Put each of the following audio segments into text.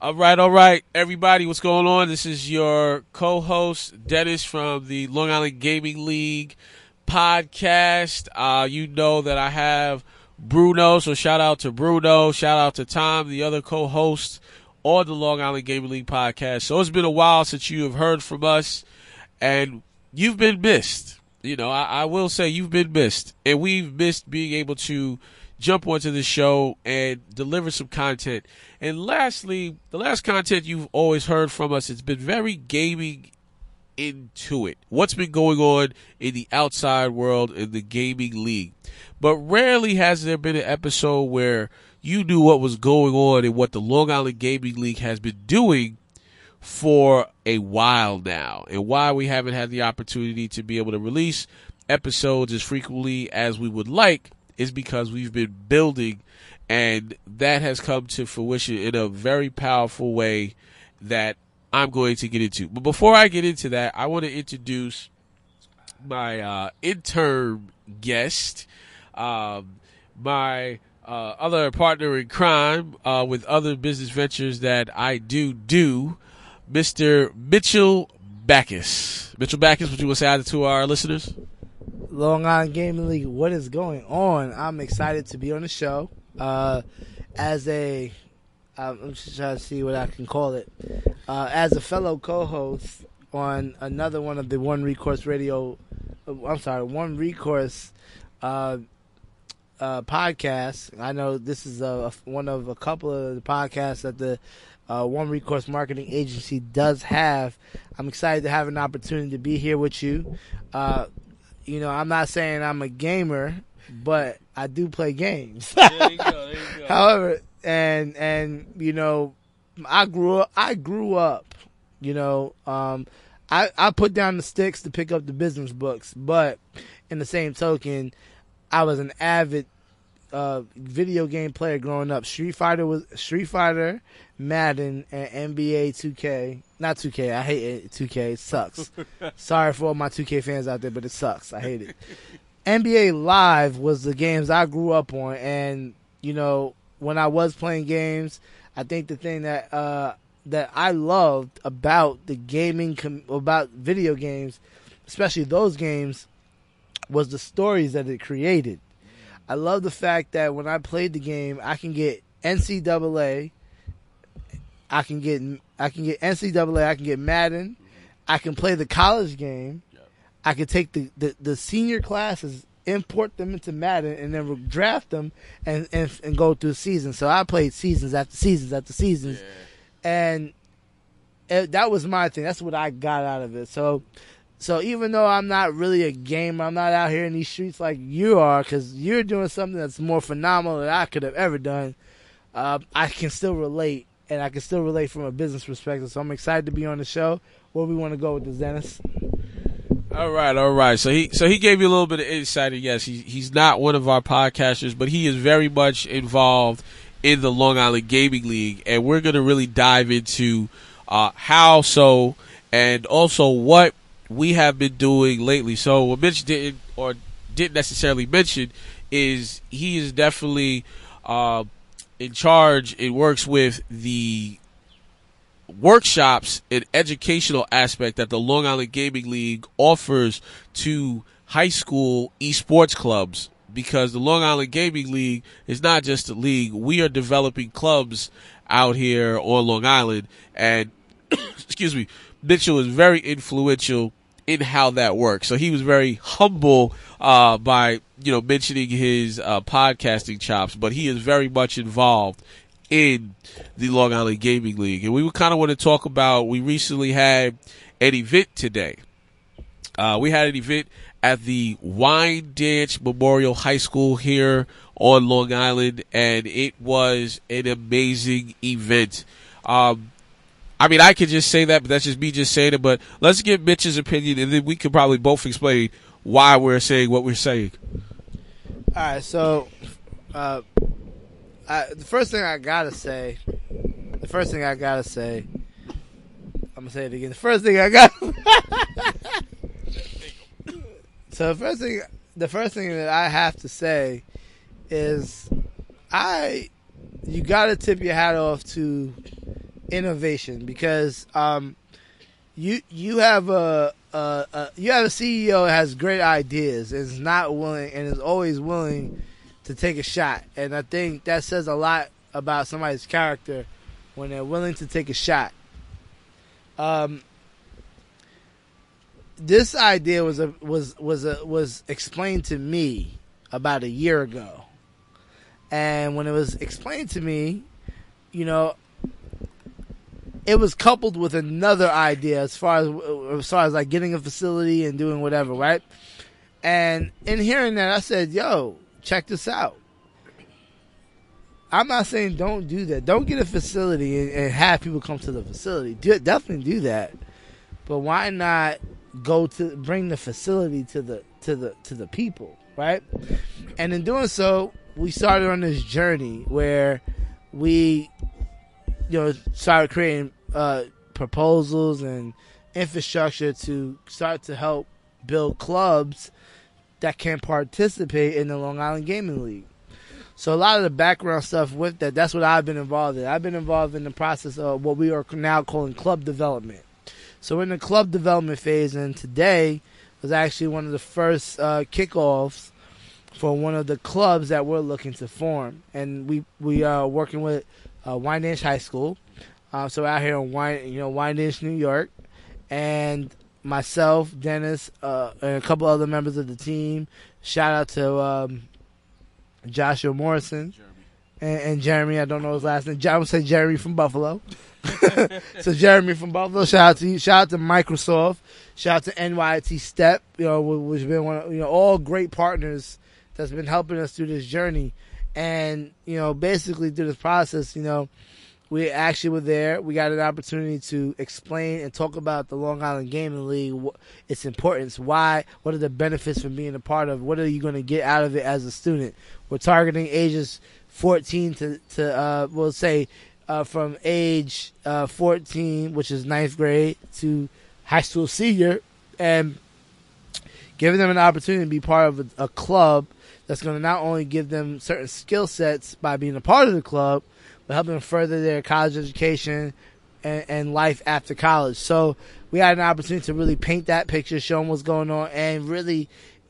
All right, all right, everybody, what's going on? This is your co-host Dennis from the Long Island Gaming League podcast. Uh, you know that I have Bruno, so shout out to Bruno, shout out to Tom, the other co-host on the Long Island Gaming League podcast. So it's been a while since you have heard from us, and you've been missed. You know, I, I will say you've been missed, and we've missed being able to jump onto the show and deliver some content. And lastly, the last content you've always heard from us, it's been very gaming into it. What's been going on in the outside world in the gaming league. But rarely has there been an episode where you knew what was going on and what the Long Island Gaming League has been doing for a while now and why we haven't had the opportunity to be able to release episodes as frequently as we would like is because we've been building and that has come to fruition in a very powerful way that I'm going to get into. But before I get into that, I want to introduce my uh, intern guest, um, my uh, other partner in crime uh, with other business ventures that I do do, Mr. Mitchell Backus. Mitchell Backus, would you want to say to our listeners? Long Island Gaming League, what is going on? I'm excited to be on the show. Uh, as a, I'm just trying to see what I can call it. Uh, as a fellow co-host on another one of the One Recourse Radio, uh, I'm sorry, One Recourse uh, uh, podcasts. I know this is a, one of a couple of the podcasts that the uh, One Recourse Marketing Agency does have. I'm excited to have an opportunity to be here with you. Uh, you know, I'm not saying I'm a gamer, but I do play games. there you go. There you go. However, and and you know, I grew up. I grew up. You know, um, I I put down the sticks to pick up the business books, but in the same token, I was an avid uh, video game player growing up. Street Fighter was Street Fighter, Madden, and NBA 2K. Not 2K. I hate it. 2K. It sucks. Sorry for all my 2K fans out there, but it sucks. I hate it. NBA Live was the games I grew up on, and you know when I was playing games, I think the thing that uh, that I loved about the gaming com- about video games, especially those games, was the stories that it created. I love the fact that when I played the game, I can get NCAA, I can get I can get NCAA, I can get Madden, I can play the college game, I can take the, the, the senior classes, import them into Madden, and then draft them and, and and go through the season. So I played seasons after seasons after seasons, and it, that was my thing. That's what I got out of it. So so even though I'm not really a gamer, I'm not out here in these streets like you are, because you're doing something that's more phenomenal than I could have ever done. Uh, I can still relate, and I can still relate from a business perspective. So I'm excited to be on the show. Where we want to go with this, Dennis? All right, all right. So he so he gave you a little bit of insight. And yes, he, he's not one of our podcasters, but he is very much involved in the Long Island Gaming League, and we're going to really dive into uh, how so, and also what we have been doing lately. So what Mitch didn't or didn't necessarily mention is he is definitely uh, in charge. It works with the workshops and educational aspect that the Long Island Gaming League offers to high school esports clubs because the Long Island Gaming League is not just a league. We are developing clubs out here on Long Island and excuse me, Mitchell is very influential in how that works. So he was very humble uh, by you know mentioning his uh, podcasting chops, but he is very much involved in the Long Island Gaming League, and we kind of want to talk about. We recently had an event today. Uh, we had an event at the Wyandanch Memorial High School here on Long Island, and it was an amazing event. Um, I mean, I could just say that, but that's just me just saying it. But let's get Mitch's opinion, and then we could probably both explain why we're saying what we're saying. All right, so uh, I, the first thing I gotta say, the first thing I gotta say, I'm gonna say it again. The first thing I got. so the first thing, the first thing that I have to say is, I, you gotta tip your hat off to innovation because um, you you have a, a, a you have a CEO that has great ideas and is not willing and is always willing to take a shot, and I think that says a lot about somebody's character when they're willing to take a shot. Um, this idea was a was was a, was explained to me about a year ago, and when it was explained to me, you know, it was coupled with another idea as far as as far as like getting a facility and doing whatever, right? And in hearing that, I said, "Yo, check this out." I'm not saying don't do that. Don't get a facility and, and have people come to the facility. Do definitely do that, but why not go to bring the facility to the to the to the people, right? And in doing so, we started on this journey where we, you know, started creating uh, proposals and infrastructure to start to help build clubs that can participate in the Long Island Gaming League. So a lot of the background stuff with that, that's what I've been involved in. I've been involved in the process of what we are now calling club development. So we're in the club development phase, and today was actually one of the first uh, kickoffs for one of the clubs that we're looking to form. And we we are working with uh, High School. Uh, so out here in Wine, you know, Wyandanch, New York, and myself, Dennis, uh, and a couple other members of the team. Shout out to um, Joshua Morrison and, and, Jeremy. I don't know his last name. I would say Jeremy from Buffalo. so Jeremy from Buffalo, shout out to you. Shout out to Microsoft. Shout out to NYT Step. You know, which has been one of you know all great partners that's been helping us through this journey. And you know, basically through this process, you know, we actually were there. We got an opportunity to explain and talk about the Long Island Gaming League, its importance, why, what are the benefits from being a part of, what are you going to get out of it as a student. We're targeting ages 14 to to uh, we'll say uh, from age uh, 14, which is ninth grade, to high school senior, and giving them an opportunity to be part of a, a club that's going to not only give them certain skill sets by being a part of the club, but help them further their college education and, and, life after college. So we had an opportunity to really paint that picture, show them what's going on, and really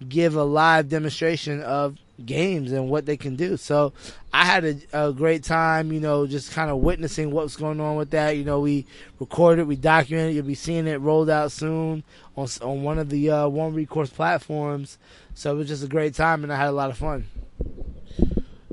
give a live demonstration of games and what they can do. So I had a, a great time, you know, just kind of witnessing what's going on with that. You know, we recorded, we documented. You'll be seeing it rolled out soon on on one of the uh, one recourse platforms. So it was just a great time, and I had a lot of fun.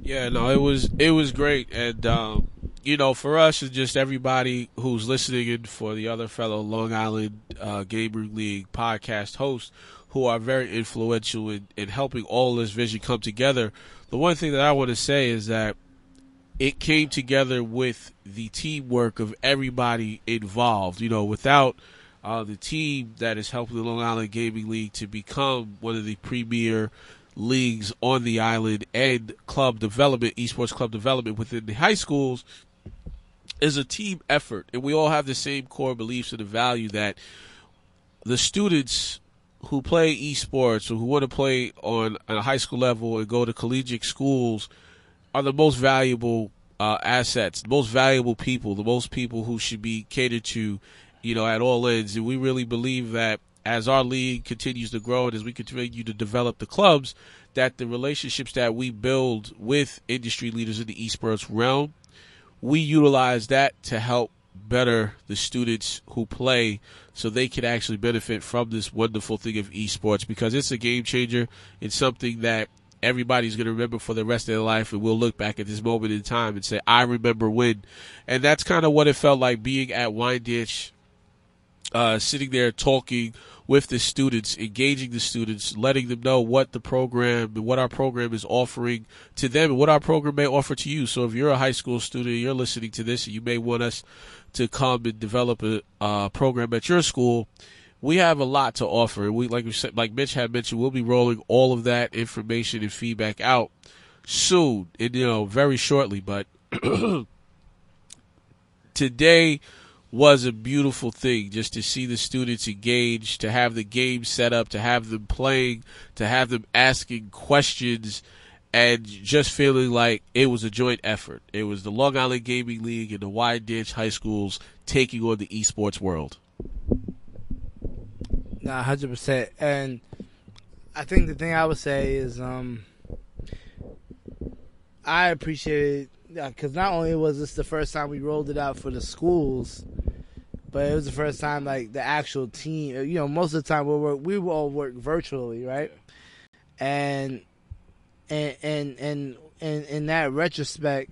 Yeah, no, it was it was great, and um, you know, for us and just everybody who's listening, and for the other fellow Long Island uh, Gamer League podcast hosts who are very influential in, in helping all this vision come together. The one thing that I want to say is that it came together with the teamwork of everybody involved. You know, without uh, the team that is helping the Long Island Gaming League to become one of the premier leagues on the island and club development, esports club development within the high schools, is a team effort. And we all have the same core beliefs and the value that the students who play esports or who want to play on a high school level and go to collegiate schools are the most valuable uh, assets, the most valuable people, the most people who should be catered to, you know, at all ends. And we really believe that as our league continues to grow and as we continue to develop the clubs, that the relationships that we build with industry leaders in the esports realm, we utilize that to help better the students who play so they can actually benefit from this wonderful thing of esports because it's a game changer. It's something that everybody's going to remember for the rest of their life and we'll look back at this moment in time and say, I remember when. And that's kind of what it felt like being at Wyandanch, uh, sitting there talking with the students, engaging the students, letting them know what the program what our program is offering to them and what our program may offer to you. So if you're a high school student, you're listening to this, and you may want us to come and develop a uh, program at your school, we have a lot to offer. We like we said, like Mitch had mentioned, we'll be rolling all of that information and feedback out soon, and you know, very shortly. But today was a beautiful thing just to see the students engaged, to have the game set up, to have them playing, to have them asking questions and just feeling like it was a joint effort. It was the Long Island Gaming League and the Wyandanch High Schools taking on the esports world. Nah, hundred percent. And I think the thing I would say is, um, I appreciated because not only was this the first time we rolled it out for the schools, but it was the first time like the actual team. You know, most of the time we work, we all work virtually, right? And and and and, and in that retrospect,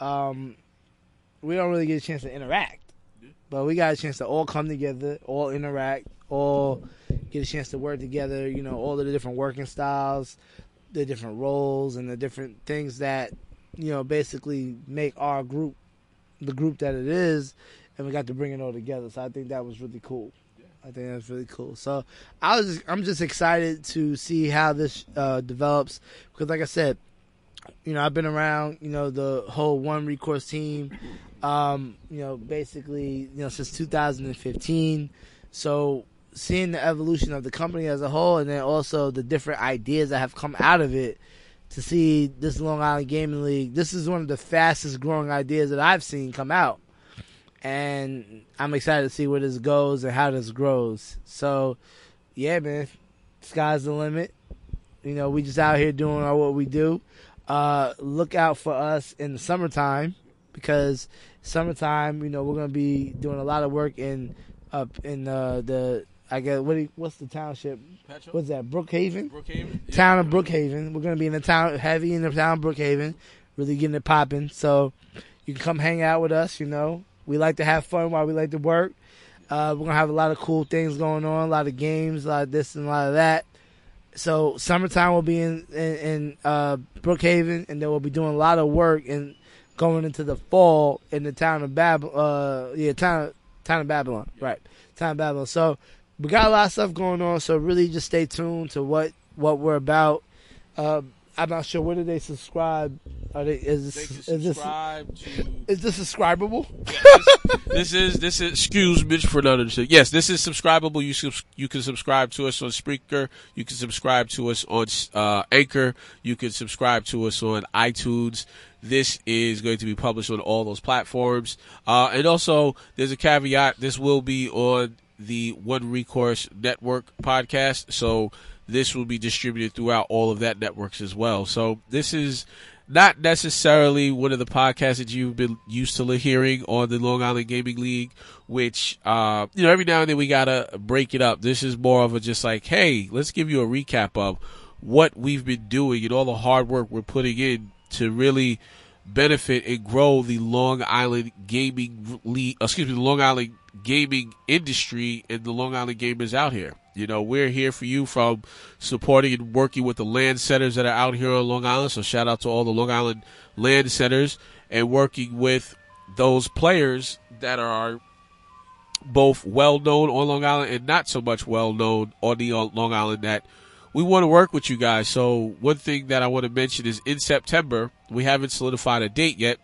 um, we don't really get a chance to interact, but we got a chance to all come together, all interact, all get a chance to work together. You know, all of the different working styles, the different roles, and the different things that you know basically make our group the group that it is, and we got to bring it all together. So I think that was really cool. I think that's really cool. So I was, just, I'm just excited to see how this uh, develops because, like I said, you know, I've been around, you know, the whole one recourse team, um, you know, basically, you know, since 2015. So seeing the evolution of the company as a whole, and then also the different ideas that have come out of it. To see this Long Island Gaming League, this is one of the fastest growing ideas that I've seen come out and I'm excited to see where this goes and how this grows. So, yeah, man, sky's the limit. You know, we just out here doing what we do. Uh, look out for us in the summertime because summertime, you know, we're gonna be doing a lot of work in up in uh, the I guess what you, what's the township? Petro? What's that? Brookhaven. Brookhaven? Yeah. Town of Brookhaven. We're gonna be in the town, heavy in the town of Brookhaven, really getting it popping. So you can come hang out with us. You know, we like to have fun while we like to work. Uh, we're gonna have a lot of cool things going on, a lot of games, a lot of this and a lot of that. So summertime will be in in, in uh, Brookhaven, and then we'll be doing a lot of work and going into the fall in the town of Bab, uh, yeah, town town of Babylon, right? Town of Babylon. So we got a lot of stuff going on. So really, just stay tuned to what what we're about. Uh, I'm not sure where do they subscribe. Are they is They this can is this to is this subscribable? this is this is excuse Mitch for not understanding. Yes, this is subscribable. You subs, you can subscribe to us on Spreaker. You can subscribe to us on uh, Anchor. You can subscribe to us on iTunes. This is going to be published on all those platforms. Uh, and also, there's a caveat. This will be on the One Recourse Network podcast. So this will be distributed throughout all of that networks as well. So this is not necessarily one of the podcasts that you've been used to hearing on the Long Island Gaming League, which, uh, you know, every now and then we gotta break it up. This is more of a just like, hey, let's give you a recap of what we've been doing and all the hard work we're putting in to really benefit and grow the Long Island gaming league, excuse me, the Long Island gaming industry and the Long Island gamers out here. You know, we're here for you from supporting and working with the LAN centers that are out here on Long Island. So shout out to all the Long Island LAN centers and working with those players that are both well known on Long Island and not so much well known on the uh, Long Island that we want to work with you guys. So one thing that I want to mention is in September, we haven't solidified a date yet.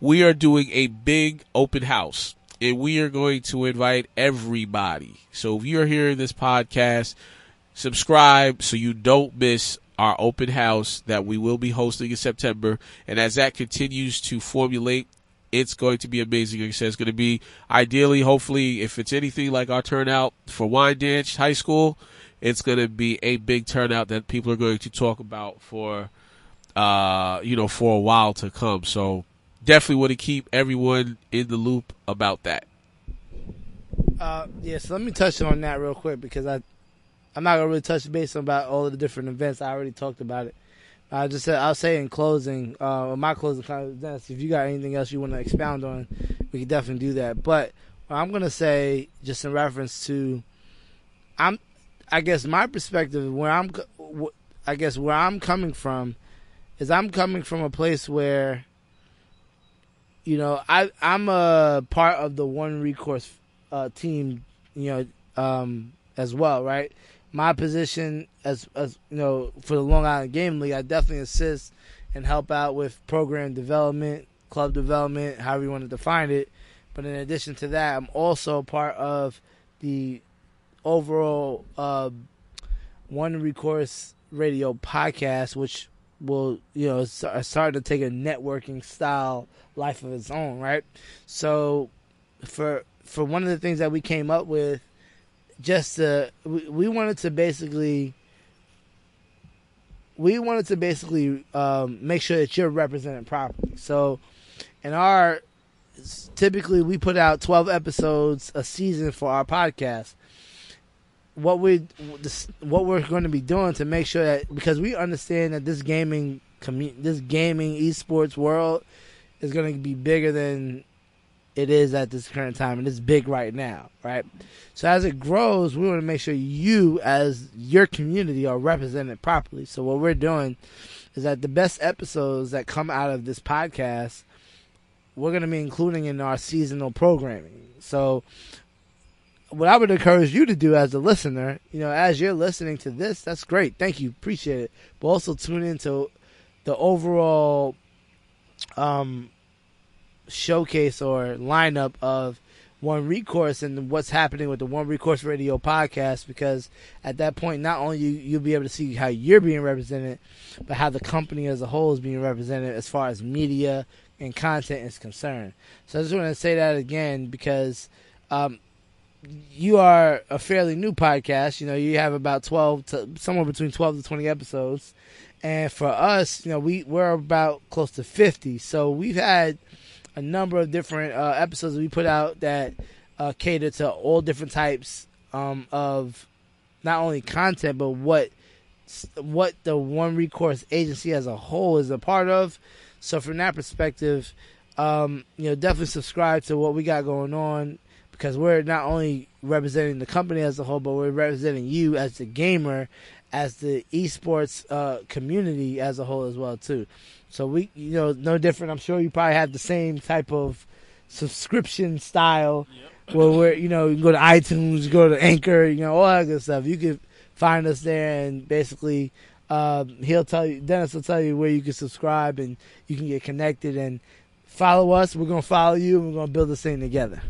We are doing a big open house and we are going to invite everybody. So if you're hearing this podcast, subscribe so you don't miss our open house that we will be hosting in September. And as that continues to formulate, it's going to be amazing. Like I said, it's going to be ideally, hopefully, if it's anything like our turnout for Wyandanch High School, it's going to be a big turnout that people are going to talk about for, uh, you know, for a while to come. So definitely want to keep everyone in the loop about that. Uh, yeah, so let me touch on that real quick because I, I'm not gonna really touch base about all of the different events. I already talked about it. I just said I'll say in closing, uh, my closing comments. If you got anything else you want to expound on, we can definitely do that. But I'm gonna say just in reference to, I'm, I guess my perspective where I'm, I guess where I'm coming from, is I'm coming from a place where you know, I I'm a part of the one recourse uh, team, you know, um, as well, right? My position as as you know for the Long Island Game League, I definitely assist and help out with program development, club development, however you want to define it. But in addition to that, I'm also part of the overall uh, one recourse radio podcast, which will you know start to take a networking style life of its own, right? So for for one of the things that we came up with, just to we, we wanted to basically we wanted to basically um, make sure that you're represented properly. So in our typically we put out 12 episodes a season for our podcast what we what we're going to be doing to make sure that because we understand that this gaming community, this gaming esports world is going to be bigger than it is at this current time and it's big right now right? So as it grows we want to make sure you as your community are represented properly. So what we're doing is that the best episodes that come out of this podcast we're going to be including in our seasonal programming. So what I would encourage you to do as a listener, you know, as you're listening to this, that's great. Thank you. Appreciate it. But also tune into the overall um, showcase or lineup of One Recourse and what's happening with the One Recourse Radio podcast because at that point, not only you, you'll be able to see how you're being represented, but how the company as a whole is being represented as far as media and content is concerned. So I just want to say that again because um, you are a fairly new podcast. You know, you have about twelve to somewhere between twelve to twenty episodes, and for us, you know, we we're about close to fifty. So we've had a number of different uh, episodes we put out that uh, cater to all different types um, of not only content but what what the one recourse agency as a whole is a part of. So from that perspective, um, you know, definitely subscribe to what we got going on because we're not only representing the company as a whole, but we're representing you as the gamer, as the esports uh, community as a whole as well too. So we, you know, no different. I'm sure you probably have the same type of subscription style yep. where we're, you know, you go to iTunes, go to Anchor, you know, all that good stuff. You can find us there and basically. Uh, he'll tell you, Dennis will tell you where you can subscribe and you can get connected and follow us. We're gonna follow you and we're gonna build this thing together.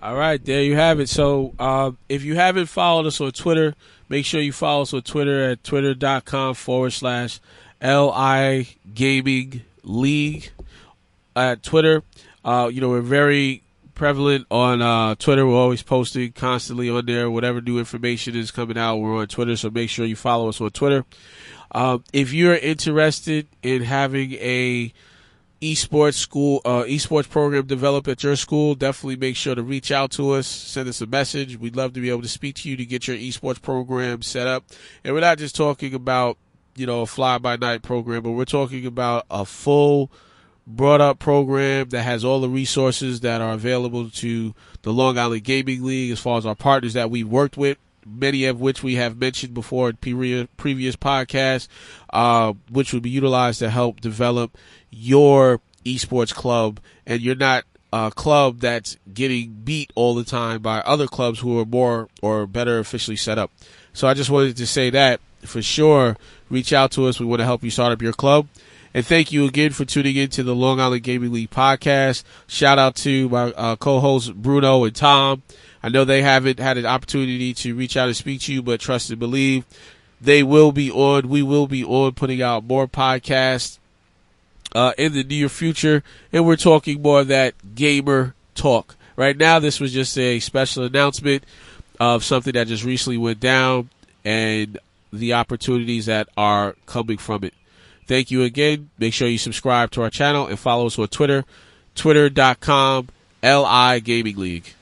All right, there you have it. So uh, if you haven't followed us on Twitter, make sure you follow us on Twitter at twitter.com forward slash LI Gaming League at Twitter. Uh, you know, we're very prevalent on uh, Twitter. We're always posting constantly on there. Whatever new information is coming out, we're on Twitter. So make sure you follow us on Twitter. Um, if you're interested in having a esports school, uh, esports program developed at your school, definitely make sure to reach out to us, send us a message. We'd love to be able to speak to you to get your esports program set up. And we're not just talking about, you know, a fly by night program, but we're talking about a full brought up program that has all the resources that are available to the Long Island Gaming League as far as our partners that we've worked with many of which we have mentioned before in previous podcasts, uh, which would be utilized to help develop your esports club, and you're not a club that's getting beat all the time by other clubs who are more or better officially set up. So I just wanted to say that for sure. Reach out to us. We want to help you start up your club. And thank you again for tuning in to the Long Island Gaming League podcast. Shout out to my uh, co-hosts Bruno and Tom. I know they haven't had an opportunity to reach out and speak to you, but trust and believe they will be on. We will be on putting out more podcasts uh, in the near future, and we're talking more of that gamer talk. Right now, this was just a special announcement of something that just recently went down and the opportunities that are coming from it. Thank you again. Make sure you subscribe to our channel and follow us on Twitter, twitter.com, LI Gaming League.